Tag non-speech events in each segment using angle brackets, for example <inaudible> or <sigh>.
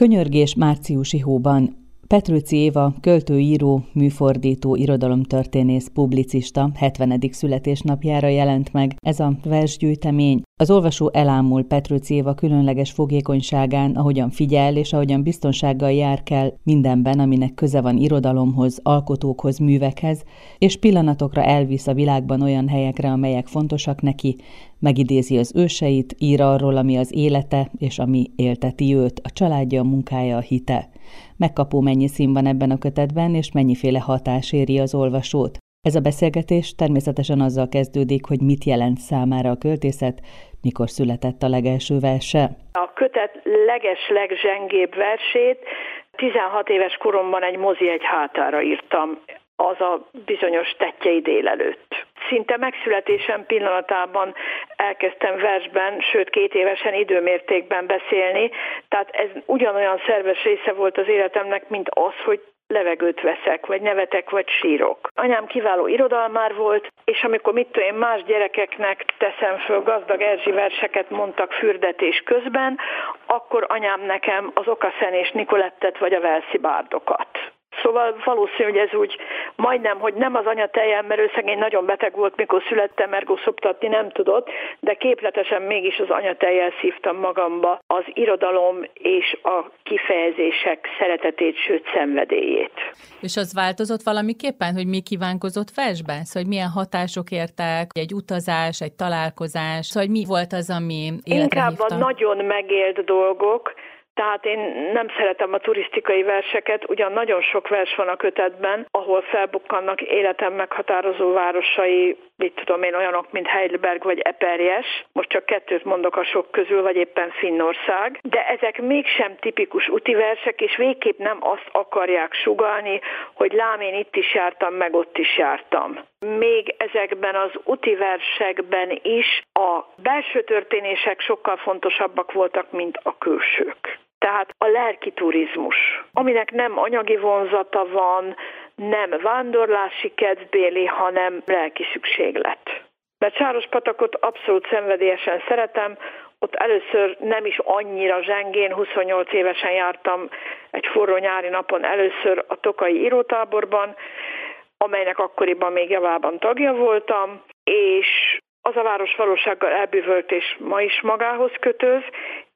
Könyörgés márciusi hóban Petrőci Éva, költőíró, műfordító, irodalomtörténész, publicista 70. születésnapjára jelent meg ez a versgyűjtemény. Az olvasó elámul Petrőci Éva különleges fogékonyságán, ahogyan figyel és ahogyan biztonsággal jár kell mindenben, aminek köze van irodalomhoz, alkotókhoz, művekhez, és pillanatokra elvisz a világban olyan helyekre, amelyek fontosak neki, megidézi az őseit, ír arról, ami az élete és ami élteti őt, a családja, a munkája, a hite. Megkapó mennyi szín van ebben a kötetben, és mennyiféle hatás éri az olvasót. Ez a beszélgetés természetesen azzal kezdődik, hogy mit jelent számára a költészet, mikor született a legelső verse. A kötet leges-legzsengébb versét 16 éves koromban egy mozi egy hátára írtam az a bizonyos tettjei délelőtt. Szinte megszületésem pillanatában elkezdtem versben, sőt két évesen időmértékben beszélni, tehát ez ugyanolyan szerves része volt az életemnek, mint az, hogy levegőt veszek, vagy nevetek, vagy sírok. Anyám kiváló irodalmár volt, és amikor mit tudom én más gyerekeknek teszem föl, gazdag Erzsi verseket mondtak fürdetés közben, akkor anyám nekem az Okaszen és Nikolettet, vagy a Velszi bárdokat. Szóval valószínű, hogy ez úgy majdnem, hogy nem az anya tejem, mert ő szegény nagyon beteg volt, mikor születtem, mert szoptatni nem tudott, de képletesen mégis az anya tejjel szívtam magamba az irodalom és a kifejezések szeretetét, sőt szenvedélyét. És az változott valamiképpen, hogy mi kívánkozott versben? Szóval, hogy milyen hatások értek, egy utazás, egy találkozás, szóval, hogy mi volt az, ami életre Inkább hívta? a nagyon megélt dolgok, tehát én nem szeretem a turisztikai verseket, ugyan nagyon sok vers van a kötetben, ahol felbukkannak életem meghatározó városai, mit tudom én, olyanok, mint Heidelberg vagy Eperjes, most csak kettőt mondok a sok közül, vagy éppen Finnország, de ezek mégsem tipikus úti versek, és végképp nem azt akarják sugalni, hogy lám én itt is jártam, meg ott is jártam. Még ezekben az úti versekben is a belső történések sokkal fontosabbak voltak, mint a külsők. Tehát a lelki turizmus, aminek nem anyagi vonzata van, nem vándorlási kedvbéli, hanem lelki szükséglet. Mert Sáros patakot abszolút szenvedélyesen szeretem, ott először nem is annyira zsengén, 28 évesen jártam egy forró nyári napon először a Tokai írótáborban, amelynek akkoriban még javában tagja voltam, és az a város valósággal elbűvölt és ma is magához kötöz,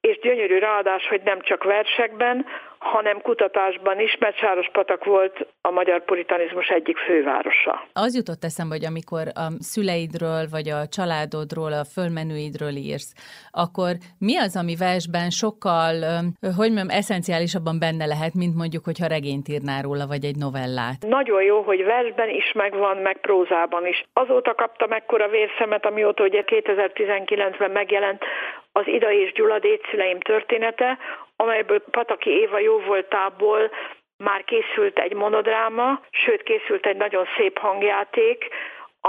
és gyönyörű ráadás, hogy nem csak versekben, hanem kutatásban is, mert Sárospatak volt a magyar puritanizmus egyik fővárosa. Az jutott eszembe, hogy amikor a szüleidről, vagy a családodról, a fölmenőidről írsz, akkor mi az, ami versben sokkal, hogy mondjam, eszenciálisabban benne lehet, mint mondjuk, hogyha regényt írnál róla, vagy egy novellát? Nagyon jó, hogy versben is megvan, meg prózában is. Azóta kaptam ekkora vérszemet, amióta ugye 2019-ben megjelent az Ida és Gyula dédszüleim története, amelyből Pataki Éva jó voltából már készült egy monodráma, sőt készült egy nagyon szép hangjáték,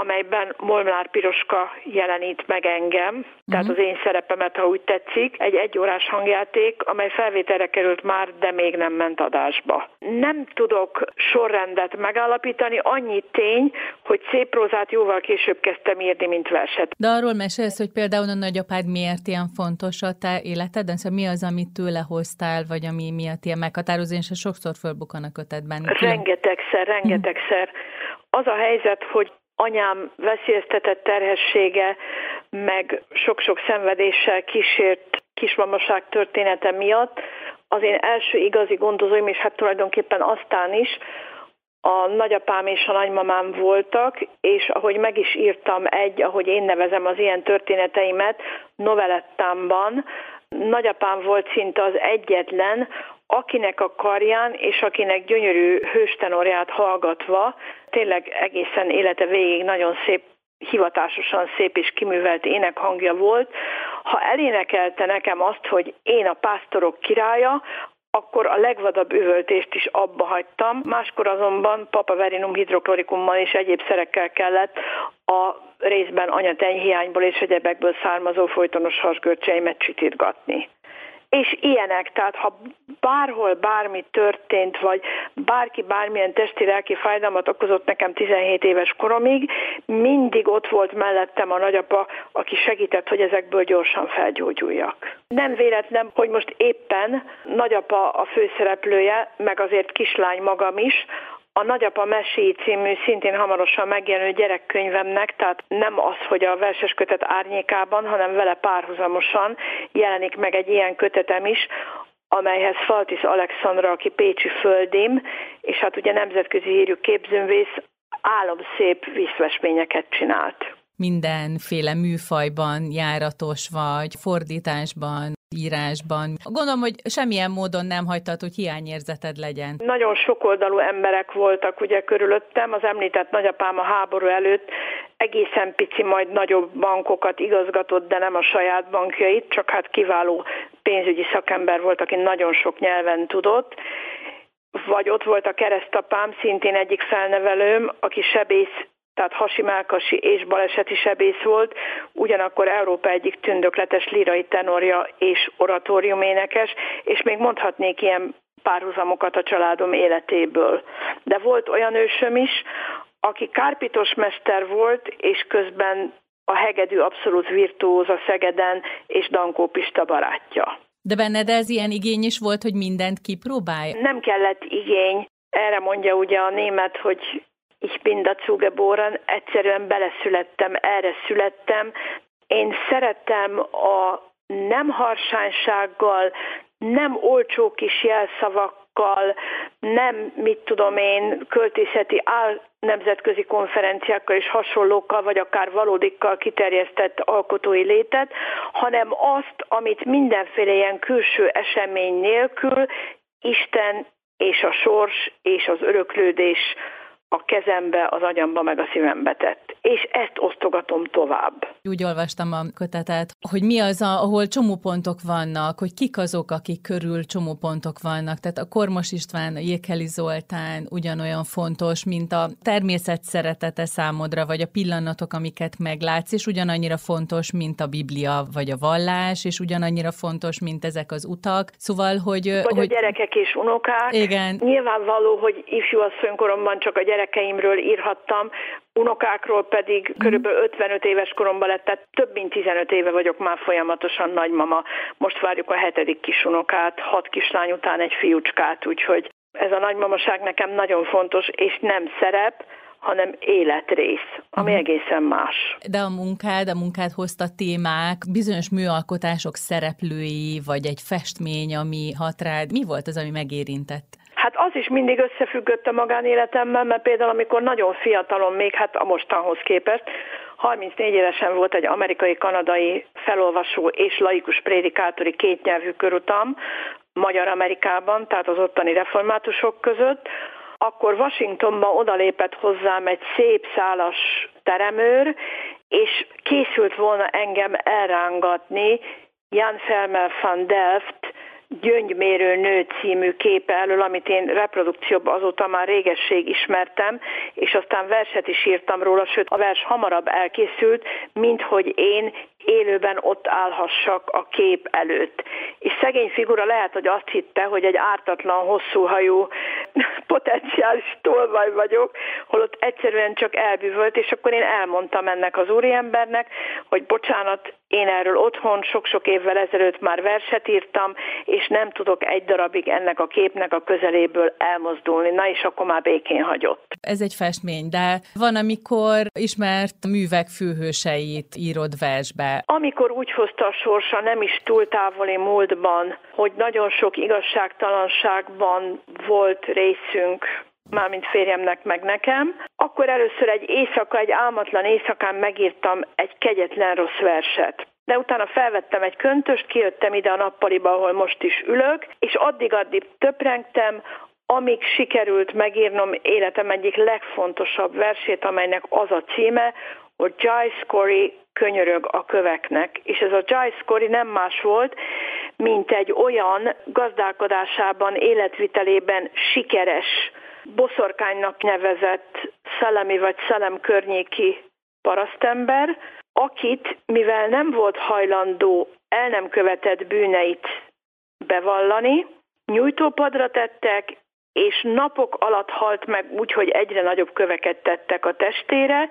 amelyben Molnár Piroska jelenít meg engem, tehát mhm. az én szerepemet, ha úgy tetszik, egy egyórás hangjáték, amely felvételre került már, de még nem ment adásba. Nem tudok sorrendet megállapítani, annyi tény, hogy szép prózát jóval később kezdtem írni, mint verset. De arról mesélsz, hogy például a nagyapád miért ilyen fontos a te életedben? Szóval mi az, amit tőle hoztál, vagy ami miatt ilyen meghatározó, és sokszor fölbukkan a kötetben? Rengetegszer, rengetegszer. Az a helyzet, hogy anyám veszélyeztetett terhessége, meg sok-sok szenvedéssel kísért kismamaság története miatt. Az én első igazi gondozóim, és hát tulajdonképpen aztán is, a nagyapám és a nagymamám voltak, és ahogy meg is írtam egy, ahogy én nevezem az ilyen történeteimet, novelettámban, nagyapám volt szinte az egyetlen, akinek a karján és akinek gyönyörű hőstenorját hallgatva, tényleg egészen élete végig nagyon szép hivatásosan szép és kiművelt énekhangja volt. Ha elénekelte nekem azt, hogy én a pásztorok királya, akkor a legvadabb üvöltést is abba hagytam. Máskor azonban papaverinum hidroklorikummal és egyéb szerekkel kellett a részben anyatenyhiányból és egyebekből származó folytonos hasgörcseimet csitítgatni és ilyenek, tehát ha bárhol bármi történt, vagy bárki bármilyen testi-lelki fájdalmat okozott nekem 17 éves koromig, mindig ott volt mellettem a nagyapa, aki segített, hogy ezekből gyorsan felgyógyuljak. Nem véletlen, hogy most éppen nagyapa a főszereplője, meg azért kislány magam is, a Nagyapa Meséi című szintén hamarosan megjelenő gyerekkönyvemnek, tehát nem az, hogy a verses kötet árnyékában, hanem vele párhuzamosan jelenik meg egy ilyen kötetem is, amelyhez Faltis Alexandra, aki Pécsi földim, és hát ugye nemzetközi hírű képzőmvész álomszép vízvesményeket csinált. Mindenféle műfajban járatos vagy, fordításban, írásban. Gondolom, hogy semmilyen módon nem hagytad, hogy hiányérzeted legyen. Nagyon sokoldalú emberek voltak ugye körülöttem. Az említett nagyapám a háború előtt egészen pici, majd nagyobb bankokat igazgatott, de nem a saját bankjait, csak hát kiváló pénzügyi szakember volt, aki nagyon sok nyelven tudott vagy ott volt a keresztapám, szintén egyik felnevelőm, aki sebész tehát Hasi Mákasi és baleseti sebész volt, ugyanakkor Európa egyik tündökletes lírai tenorja és oratóriuménekes, és még mondhatnék ilyen párhuzamokat a családom életéből. De volt olyan ősöm is, aki kárpitos mester volt, és közben a hegedű abszolút virtuóz a Szegeden, és Dankó Pista barátja. De benned ez ilyen igény is volt, hogy mindent kipróbálj? Nem kellett igény. Erre mondja ugye a német, hogy ich bin dazu geboren, egyszerűen beleszülettem, erre születtem. Én szeretem a nem harsánysággal, nem olcsó kis jelszavakkal, nem, mit tudom én, költészeti áll nemzetközi konferenciákkal és hasonlókkal, vagy akár valódikkal kiterjesztett alkotói létet, hanem azt, amit mindenféle ilyen külső esemény nélkül Isten és a sors és az öröklődés a kezembe, az agyamba, meg a szívembe tett. És ezt osztogatom tovább. Úgy olvastam a kötetet, hogy mi az, a, ahol csomópontok vannak, hogy kik azok, akik körül csomópontok vannak. Tehát a Kormos István, a Jékeli Zoltán ugyanolyan fontos, mint a természet szeretete számodra, vagy a pillanatok, amiket meglátsz, és ugyanannyira fontos, mint a Biblia, vagy a vallás, és ugyanannyira fontos, mint ezek az utak. Szóval, hogy... Vagy hogy... a gyerekek és unokák. Igen. Nyilvánvaló, hogy ifjú asszonykoromban csak a gyerek gyerekeimről írhattam, unokákról pedig mhm. körülbelül 55 éves koromban lett, tehát több mint 15 éve vagyok már folyamatosan nagymama. Most várjuk a hetedik kisunokát, hat kislány után egy fiúcskát, úgyhogy ez a nagymamaság nekem nagyon fontos, és nem szerep, hanem életrész, ami uh-huh. egészen más. De a munkád, a munkád hozta témák, bizonyos műalkotások szereplői, vagy egy festmény, ami hat rád. Mi volt az, ami megérintett? Is mindig összefüggött a magánéletemmel, mert például amikor nagyon fiatalon, még hát a mostanhoz képest, 34 évesen volt egy amerikai-kanadai felolvasó és laikus prédikátori kétnyelvű körutam Magyar-Amerikában, tehát az ottani reformátusok között, akkor Washingtonban odalépett hozzám egy szép szálas teremőr, és készült volna engem elrángatni Jan Felmer van Delft Gyöngymérő nő című képe elől, amit én reprodukcióban azóta már régesség ismertem, és aztán verset is írtam róla, sőt a vers hamarabb elkészült, mint hogy én élőben ott állhassak a kép előtt. És szegény figura lehet, hogy azt hitte, hogy egy ártatlan, hosszúhajú, <laughs> potenciális tolvaj vagyok, holott egyszerűen csak elbűvölt, és akkor én elmondtam ennek az úriembernek, hogy bocsánat, én erről otthon sok-sok évvel ezelőtt már verset írtam, és nem tudok egy darabig ennek a képnek a közeléből elmozdulni. Na és akkor már békén hagyott. Ez egy festmény, de van, amikor ismert művek főhőseit írod versbe. Amikor úgy hozta a sorsa nem is túl távoli múltban, hogy nagyon sok igazságtalanságban volt részünk, mármint férjemnek, meg nekem, akkor először egy éjszaka, egy álmatlan éjszakán megírtam egy kegyetlen rossz verset. De utána felvettem egy köntöst, kijöttem ide a nappaliba, ahol most is ülök, és addig-addig töprengtem, amíg sikerült megírnom életem egyik legfontosabb versét, amelynek az a címe, hogy Giles Corey könyörög a köveknek. És ez a Giles Corey nem más volt, mint egy olyan gazdálkodásában, életvitelében sikeres boszorkánynak nevezett szellemi vagy szellem környéki parasztember, akit, mivel nem volt hajlandó el nem követett bűneit bevallani, nyújtópadra tettek, és napok alatt halt meg úgy, hogy egyre nagyobb köveket tettek a testére,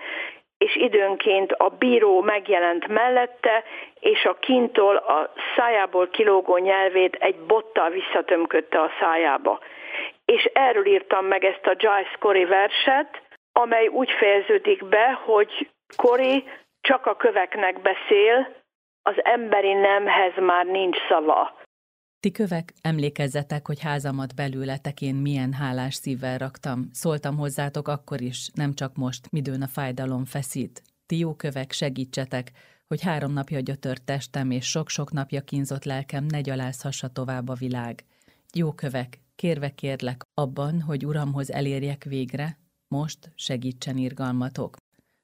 és időnként a bíró megjelent mellette, és a kintól a szájából kilógó nyelvét egy bottal visszatömködte a szájába. És erről írtam meg ezt a Joyce Corey verset, amely úgy fejeződik be, hogy Corey csak a köveknek beszél, az emberi nemhez már nincs szava. Ti kövek, emlékezzetek, hogy házamat belőletek én milyen hálás szívvel raktam. Szóltam hozzátok akkor is, nem csak most, midőn a fájdalom feszít. Ti jó kövek, segítsetek, hogy három napja gyötört testem és sok-sok napja kínzott lelkem ne gyalázhassa tovább a világ. Jó kövek, kérve kérlek abban, hogy uramhoz elérjek végre, most segítsen irgalmatok.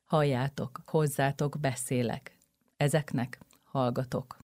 Halljátok, hozzátok beszélek. Ezeknek hallgatok.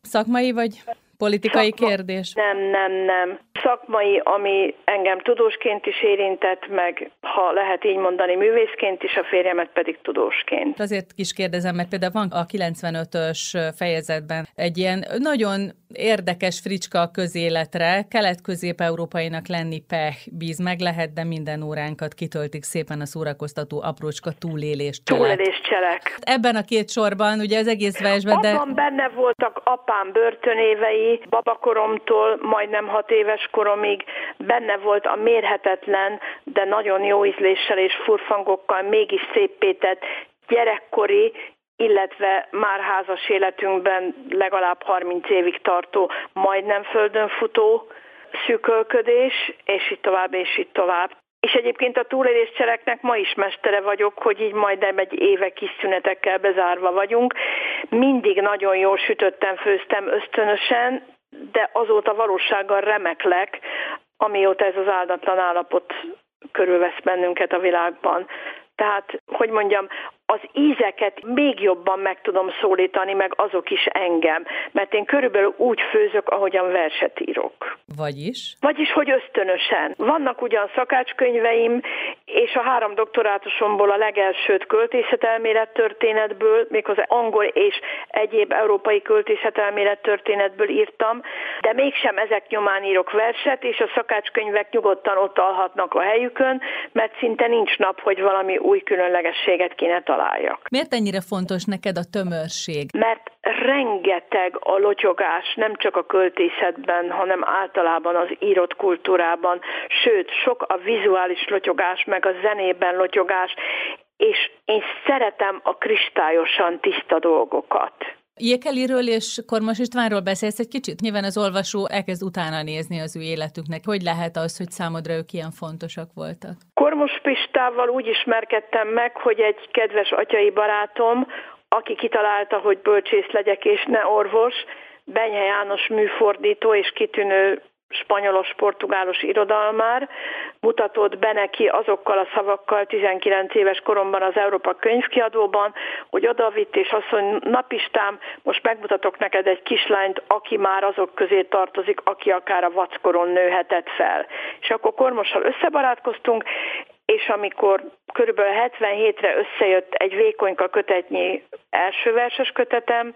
Szakmai vagy Politikai Szakma, kérdés? Nem, nem, nem. Szakmai, ami engem tudósként is érintett, meg ha lehet így mondani, művészként is, a férjemet pedig tudósként. Azért is kérdezem, mert például van a 95-ös fejezetben egy ilyen nagyon érdekes fricska a közéletre, kelet-közép-európainak lenni peh, bíz meg lehet, de minden óránkat kitöltik szépen a szórakoztató aprócska túlélés cselek. Túlélés cselek. Ebben a két sorban, ugye az egész versben, de... Abban benne voltak apám börtönévei, babakoromtól majdnem hat éves koromig, benne volt a mérhetetlen, de nagyon jó ízléssel és furfangokkal mégis szépített gyerekkori illetve már házas életünkben legalább 30 évig tartó, majdnem földön futó szűkölködés, és itt tovább, és itt tovább. És egyébként a túléléscseleknek ma is mestere vagyok, hogy így majdnem egy éve kis szünetekkel bezárva vagyunk. Mindig nagyon jól sütöttem, főztem ösztönösen, de azóta valósággal remeklek, amióta ez az áldatlan állapot körülvesz bennünket a világban. Tehát, hogy mondjam, az ízeket még jobban meg tudom szólítani, meg azok is engem, mert én körülbelül úgy főzök, ahogyan verset írok. Vagyis? Vagyis, hogy ösztönösen. Vannak ugyan szakácskönyveim, és a három doktorátusomból a legelsőt költészetelmélet történetből, méghozzá angol és egyéb európai költészetelmélet történetből írtam, de mégsem ezek nyomán írok verset, és a szakácskönyvek nyugodtan ott alhatnak a helyükön, mert szinte nincs nap, hogy valami új különlegességet kéne találjak. Miért ennyire fontos neked a tömörség? Mert rengeteg a lotyogás, nem csak a költészetben, hanem általában az írott kultúrában, sőt, sok a vizuális lotyogás, meg a zenében lotyogás, és én szeretem a kristályosan tiszta dolgokat. Jékeliről és Kormos Istvánról beszélsz egy kicsit? Nyilván az olvasó elkezd utána nézni az ő életüknek. Hogy lehet az, hogy számodra ők ilyen fontosak voltak? Kormos Pistával úgy ismerkedtem meg, hogy egy kedves atyai barátom, aki kitalálta, hogy bölcsész legyek és ne orvos, Benyhe János műfordító és kitűnő spanyolos, portugálos irodalmár, mutatott be neki azokkal a szavakkal 19 éves koromban az Európa könyvkiadóban, hogy odavitt és azt mondja, napistám, most megmutatok neked egy kislányt, aki már azok közé tartozik, aki akár a vackoron nőhetett fel. És akkor Kormossal összebarátkoztunk, és amikor körülbelül 77-re összejött egy vékonyka kötetnyi első verses kötetem,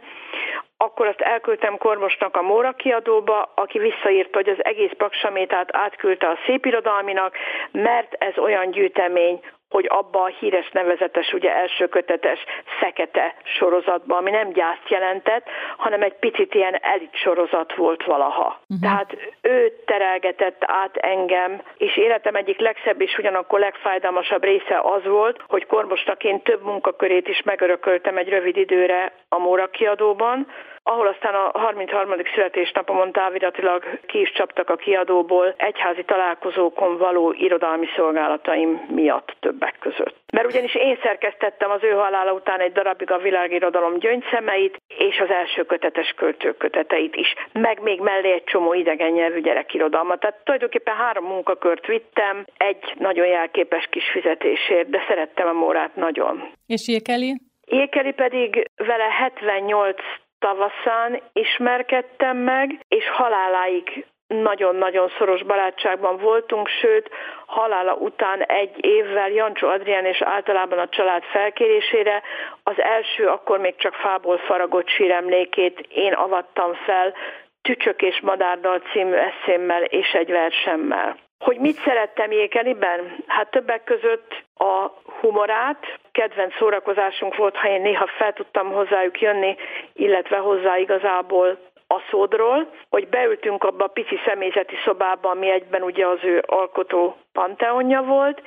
akkor azt elküldtem Kormosnak a Móra kiadóba, aki visszaírta, hogy az egész paksamétát átküldte a szépirodalminak, mert ez olyan gyűjtemény, hogy abba a híres nevezetes, ugye első kötetes Fekete sorozatban, ami nem gyászt jelentett, hanem egy picit ilyen elit sorozat volt valaha. Uh-huh. Tehát ő terelgetett át engem, és életem egyik legszebb és ugyanakkor legfájdalmasabb része az volt, hogy Kormosnak én több munkakörét is megörököltem egy rövid időre a Móra kiadóban, ahol aztán a 33. születésnapomon táviratilag ki is csaptak a kiadóból egyházi találkozókon való irodalmi szolgálataim miatt többek között. Mert ugyanis én szerkesztettem az ő halála után egy darabig a világirodalom gyöngyszemeit, és az első kötetes költőköteteit is, meg még mellé egy csomó idegen nyelvű gyerekirodalmat. Tehát tulajdonképpen három munkakört vittem, egy nagyon jelképes kis fizetésért, de szerettem a Mórát nagyon. És Jékeli? Jékeli pedig vele 78 tavaszán ismerkedtem meg, és haláláig nagyon-nagyon szoros barátságban voltunk, sőt, halála után egy évvel Jancsó Adrián és általában a család felkérésére az első, akkor még csak fából faragott síremlékét én avattam fel Tücsök és Madárdal című eszémmel és egy versemmel. Hogy mit szerettem Jékeliben? Hát többek között a humorát, kedvenc szórakozásunk volt, ha én néha fel tudtam hozzájuk jönni, illetve hozzá igazából a szódról, hogy beültünk abba a pici személyzeti szobába, ami egyben ugye az ő alkotó panteonja volt,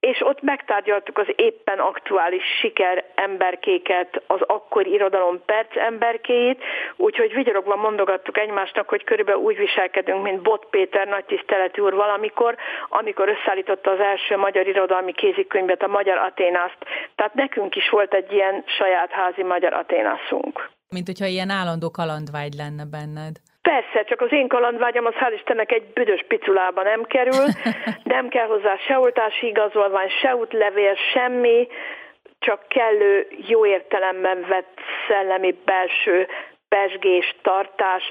és ott megtárgyaltuk az éppen aktuális siker emberkéket, az akkori irodalom perc emberkéit, úgyhogy vigyorogva mondogattuk egymásnak, hogy körülbelül úgy viselkedünk, mint Bot Péter nagy tiszteletű úr valamikor, amikor összeállította az első magyar irodalmi kézikönyvet, a Magyar Aténászt. Tehát nekünk is volt egy ilyen saját házi Magyar Aténászunk. Mint hogyha ilyen állandó kalandvágy lenne benned. Persze, csak az én kalandvágyam az hál' Istennek egy büdös piculába nem kerül, <laughs> nem kell hozzá se oltási igazolvány, se útlevél, semmi, csak kellő jó értelemben vett szellemi belső pesgés, tartás,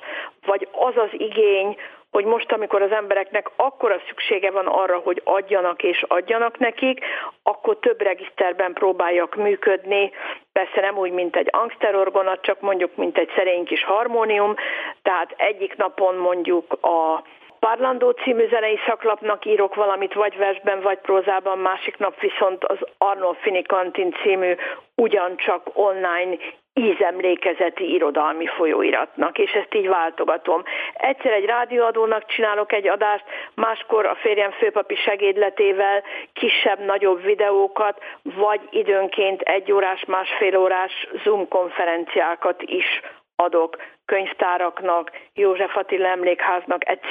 vagy az az igény, hogy most, amikor az embereknek akkora szüksége van arra, hogy adjanak és adjanak nekik, akkor több regiszterben próbáljak működni, persze nem úgy, mint egy angsterorgonat, csak mondjuk, mint egy szerény kis harmónium, tehát egyik napon mondjuk a Parlandó című zenei szaklapnak írok valamit, vagy versben, vagy prózában, másik nap viszont az Arnold Finikantin című ugyancsak online ízemlékezeti irodalmi folyóiratnak, és ezt így váltogatom. Egyszer egy rádióadónak csinálok egy adást, máskor a férjem főpapi segédletével kisebb-nagyobb videókat, vagy időnként egy órás, másfél órás Zoom konferenciákat is adok könyvtáraknak, József Attila emlékháznak, etc.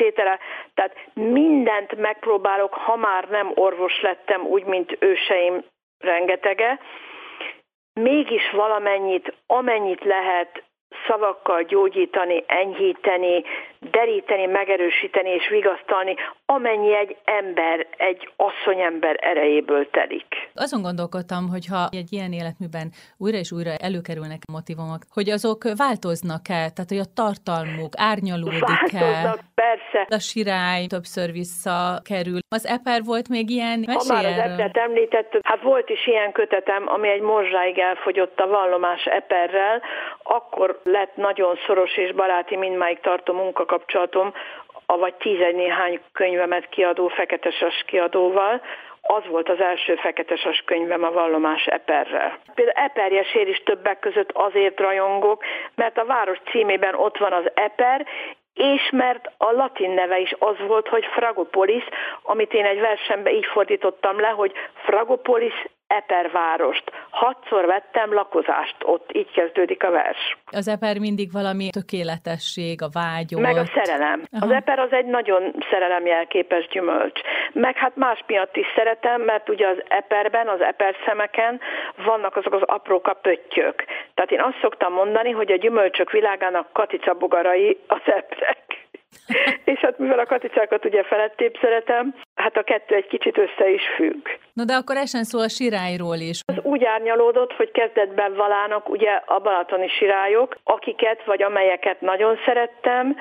Tehát mindent megpróbálok, ha már nem orvos lettem, úgy, mint őseim rengetege, mégis valamennyit, amennyit lehet szavakkal gyógyítani, enyhíteni, deríteni, megerősíteni és vigasztalni, amennyi egy ember, egy asszonyember erejéből telik. Azon gondolkodtam, hogy ha egy ilyen életműben újra és újra előkerülnek a motivumok, hogy azok változnak-e, tehát hogy a tartalmuk árnyalódik-e? Változnak, persze. A sirály többször visszakerül. Az Eper volt még ilyen? Ha már az Epert említett, hát volt is ilyen kötetem, ami egy morzsáig elfogyott a vallomás Eperrel, akkor lett nagyon szoros és baráti mindmáig tartó munkakapcsolatom, vagy tízegy néhány könyvemet kiadó Feketesas kiadóval, az volt az első feketesas könyvem a vallomás Eperrel. Például Eperjesért is többek között azért rajongok, mert a város címében ott van az Eper, és mert a latin neve is az volt, hogy Fragopolis, amit én egy versenbe így fordítottam le, hogy Fragopolis Epervárost. Hatszor vettem lakozást ott, így kezdődik a vers. Az Eper mindig valami tökéletesség, a vágyó. Meg a szerelem. Aha. Az Eper az egy nagyon szerelemjelképes gyümölcs. Meg hát más miatt is szeretem, mert ugye az Eperben, az Eper szemeken vannak azok az apróka pöttyök. Tehát én azt szoktam mondani, hogy a gyümölcsök világának katica bogarai az eprek. <laughs> és hát mivel a katicákat ugye felettébb szeretem, hát a kettő egy kicsit össze is függ. No de akkor esen szó a sirályról is. Az úgy árnyalódott, hogy kezdetben valának ugye a balatoni sirályok, akiket vagy amelyeket nagyon szerettem,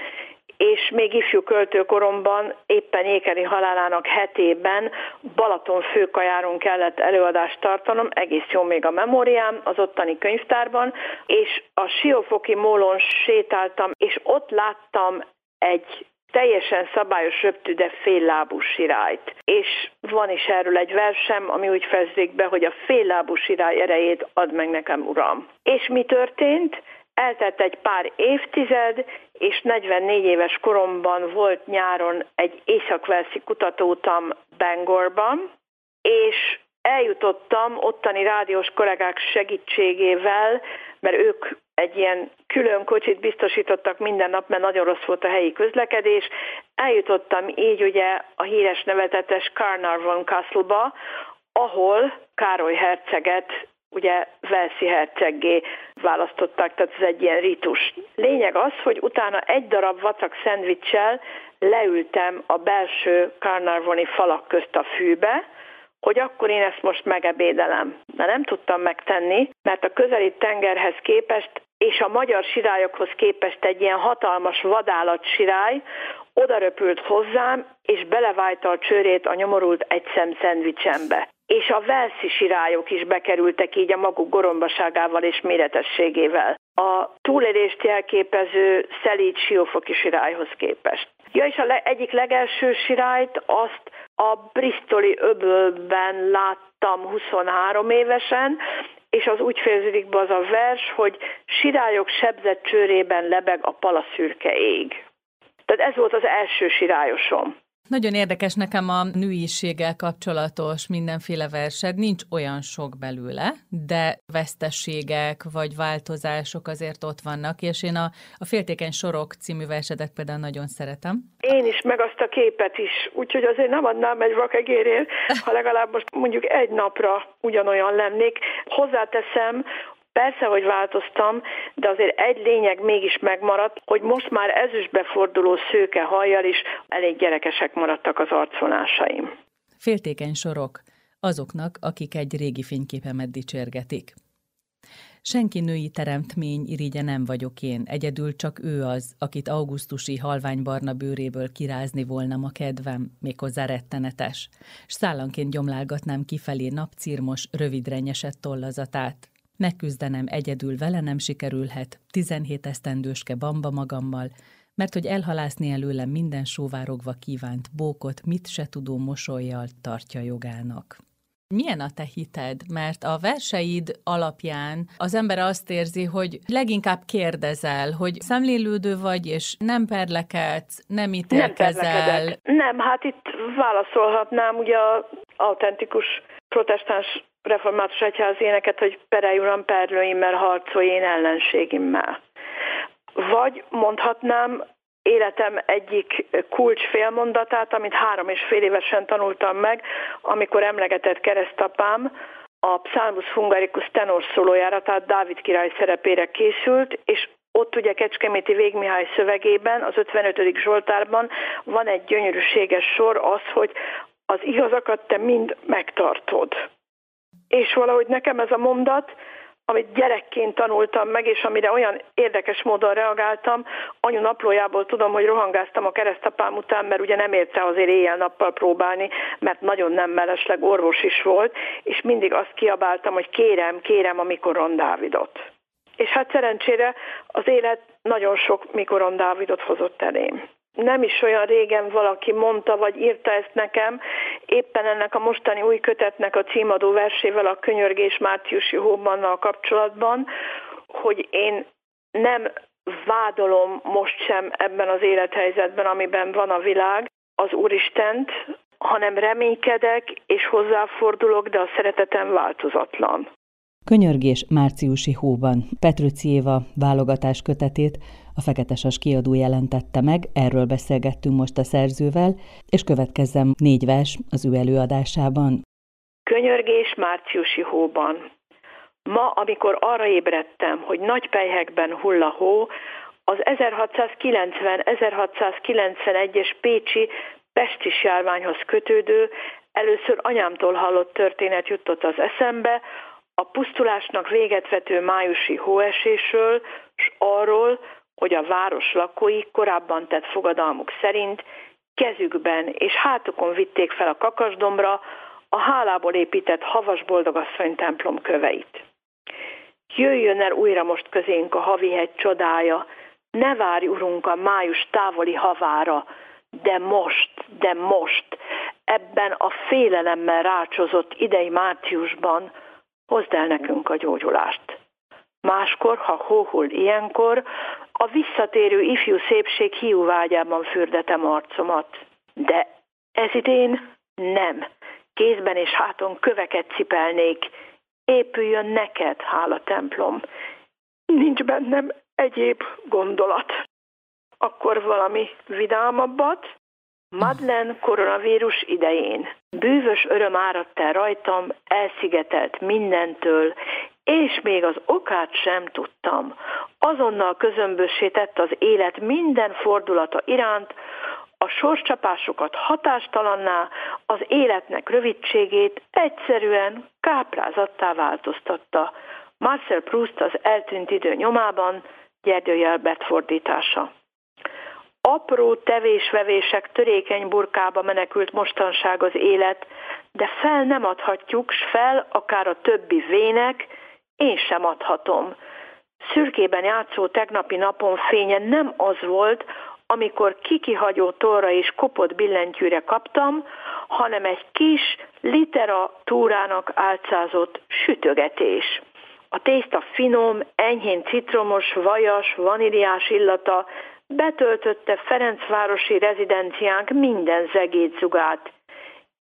és még ifjú költőkoromban éppen ékeli halálának hetében Balaton főkajáron kellett előadást tartanom, egész jó még a memóriám az ottani könyvtárban, és a Siófoki mólon sétáltam, és ott láttam egy teljesen szabályos röptű, de féllábú sirályt. És van is erről egy versem, ami úgy fejezik be, hogy a féllábú sirály erejét ad meg nekem, uram. És mi történt? Eltelt egy pár évtized, és 44 éves koromban volt nyáron egy északvelszi kutatótam Bangorban, és eljutottam ottani rádiós kollégák segítségével, mert ők egy ilyen külön kocsit biztosítottak minden nap, mert nagyon rossz volt a helyi közlekedés. Eljutottam így ugye a híres nevetetes Carnarvon Castle-ba, ahol Károly herceget ugye Velszi herceggé választották, tehát ez egy ilyen ritus. Lényeg az, hogy utána egy darab vacak szendvicssel leültem a belső Carnarvoni falak közt a fűbe, hogy akkor én ezt most megebédelem. De nem tudtam megtenni, mert a közeli tengerhez képest és a magyar sirályokhoz képest egy ilyen hatalmas vadállat sirály oda röpült hozzám, és belevájta a csőrét a nyomorult egyszem szendvicsembe. És a velszi sirályok is bekerültek így a maguk gorombaságával és méretességével. A túlélést jelképező szelíd siófoki sirályhoz képest. Ja, és a le- egyik legelső sirályt azt a Bristoli öbölben láttam 23 évesen, és az úgy fejeződik be az a vers, hogy sirályok sebzett csőrében lebeg a palaszürke ég. Tehát ez volt az első sirályosom. Nagyon érdekes nekem a nőiséggel kapcsolatos mindenféle versed. Nincs olyan sok belőle, de vesztességek vagy változások azért ott vannak, és én a, a Féltékeny Sorok című versedet például nagyon szeretem. Én is, meg azt a képet is, úgyhogy azért nem adnám egy vakegérért, ha legalább most mondjuk egy napra ugyanolyan lennék. Hozzáteszem, Persze, hogy változtam, de azért egy lényeg mégis megmaradt, hogy most már ezüstbe forduló szőke hajjal is elég gyerekesek maradtak az arcvonásaim. Féltékeny sorok azoknak, akik egy régi fényképemet dicsérgetik. Senki női teremtmény irigye nem vagyok én, egyedül csak ő az, akit augusztusi halványbarna bőréből kirázni volna a kedvem, méghozzá rettenetes, s szállanként gyomlálgatnám kifelé napcírmos, rövidre nyesett tollazatát, Megküzdenem egyedül vele nem sikerülhet, 17 esztendőske bamba magammal, mert hogy elhalászni előlem minden sóvárogva kívánt bókot, mit se tudó mosolyjal tartja jogának. Milyen a te hited? Mert a verseid alapján az ember azt érzi, hogy leginkább kérdezel, hogy szemlélődő vagy, és nem perlekedsz, nem ítélkezel. Nem, nem, hát itt válaszolhatnám ugye a autentikus protestáns református egyház éneket, hogy perelj uram perlőimmel, harcolj én ellenségimmel. Vagy mondhatnám életem egyik kulcs félmondatát, amit három és fél évesen tanultam meg, amikor emlegetett keresztapám, a Psalmus Fungaricus tenor tehát Dávid király szerepére készült, és ott ugye Kecskeméti Végmihály szövegében, az 55. Zsoltárban van egy gyönyörűséges sor az, hogy az igazakat te mind megtartod és valahogy nekem ez a mondat, amit gyerekként tanultam meg, és amire olyan érdekes módon reagáltam, anyu naplójából tudom, hogy rohangáztam a keresztapám után, mert ugye nem érte azért éjjel-nappal próbálni, mert nagyon nem mellesleg orvos is volt, és mindig azt kiabáltam, hogy kérem, kérem a Mikoron Dávidot. És hát szerencsére az élet nagyon sok Mikoron Dávidot hozott elém nem is olyan régen valaki mondta, vagy írta ezt nekem, éppen ennek a mostani új kötetnek a címadó versével a könyörgés márciusi hóbannal kapcsolatban, hogy én nem vádolom most sem ebben az élethelyzetben, amiben van a világ, az Úristent, hanem reménykedek és hozzáfordulok, de a szeretetem változatlan. Könyörgés márciusi hóban Petruci Éva válogatás kötetét a Feketesas kiadó jelentette meg, erről beszélgettünk most a szerzővel, és következzem négy vers az ő előadásában. Könyörgés márciusi hóban. Ma, amikor arra ébredtem, hogy nagy pejhekben hull a hó, az 1690-1691-es Pécsi pestis járványhoz kötődő, először anyámtól hallott történet jutott az eszembe, a pusztulásnak véget vető májusi hóesésről, s arról, hogy a város lakói korábban tett fogadalmuk szerint kezükben és hátukon vitték fel a kakasdombra a hálából épített havas boldogasszony templom köveit. Jöjjön el újra most közénk a havihegy csodája, ne várj, urunk, a május távoli havára, de most, de most, ebben a félelemmel rácsozott idei márciusban hozd el nekünk a gyógyulást. Máskor, ha hóhol ilyenkor, a visszatérő ifjú szépség hiúvágyában fürdetem arcomat. De ez idén nem. Kézben és háton köveket cipelnék. Épüljön neked, hála templom. Nincs bennem egyéb gondolat. Akkor valami vidámabbat? Madlen koronavírus idején. Bűvös öröm áradt el rajtam, elszigetelt mindentől, és még az okát sem tudtam. Azonnal közömbössé tett az élet minden fordulata iránt, a sorscsapásokat hatástalanná, az életnek rövidségét egyszerűen káprázattá változtatta. Marcel Proust az eltűnt idő nyomában, Gyergyő Jelbert fordítása. Apró tevésvevések törékeny burkába menekült mostanság az élet, de fel nem adhatjuk, s fel akár a többi vének, én sem adhatom. szürkében játszó tegnapi napon fénye nem az volt, amikor kikihagyó torra és kopott billentyűre kaptam, hanem egy kis literatúrának álcázott sütögetés. A tészta finom, enyhén citromos, vajas, vaníliás illata betöltötte Ferencvárosi rezidenciánk minden zegétzugát.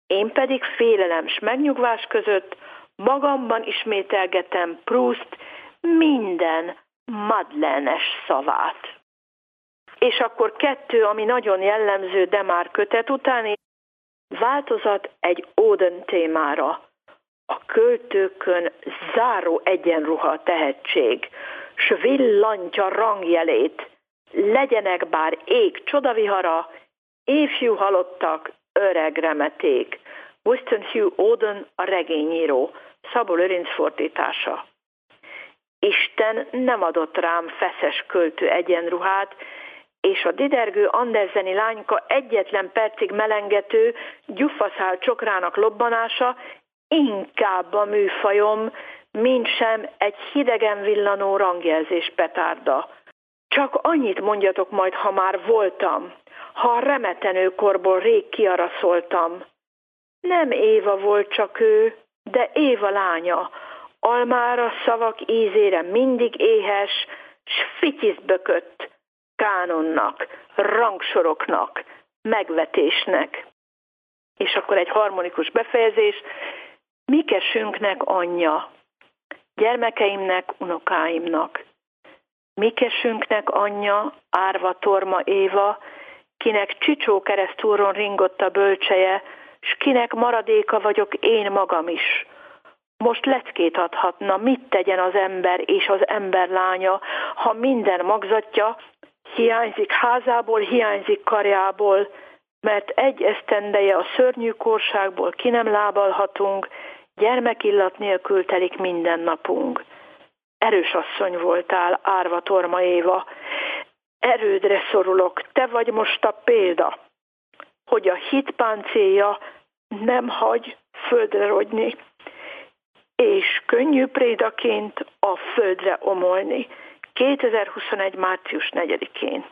Én pedig félelem s megnyugvás között magamban ismételgetem Proust minden madlenes szavát. És akkor kettő, ami nagyon jellemző, de már kötet utáni, változat egy Oden témára. A költőkön záró egyenruha tehetség, s villantja rangjelét, legyenek bár ég csodavihara, évfjú halottak, öreg remeték. Winston Hugh Oden a regényíró, Szabó Lőrinc fordítása. Isten nem adott rám feszes költő egyenruhát, és a didergő Anderseni lányka egyetlen percig melengető, gyufaszál csokrának lobbanása inkább a műfajom, mint sem egy hidegen villanó rangjelzés petárda. Csak annyit mondjatok majd, ha már voltam, ha a remetenőkorból rég kiaraszoltam. Nem Éva volt csak ő, de Éva lánya, almára szavak ízére mindig éhes, s bökött, kánonnak, rangsoroknak, megvetésnek. És akkor egy harmonikus befejezés, Mikesünknek anyja, gyermekeimnek, unokáimnak. Mikesünknek anyja, árva Torma Éva, kinek csicsó keresztúron ringott a bölcseje, s kinek maradéka vagyok én magam is. Most leckét adhatna, mit tegyen az ember és az ember lánya, ha minden magzatja hiányzik házából, hiányzik karjából, mert egy esztendeje a szörnyű korságból ki nem lábalhatunk, gyermekillat nélkül telik minden napunk. Erős asszony voltál, Árva Torma Éva, erődre szorulok, te vagy most a példa, hogy a hitpáncéja nem hagy földre rogyni, és könnyű prédaként a földre omolni. 2021. március 4-én.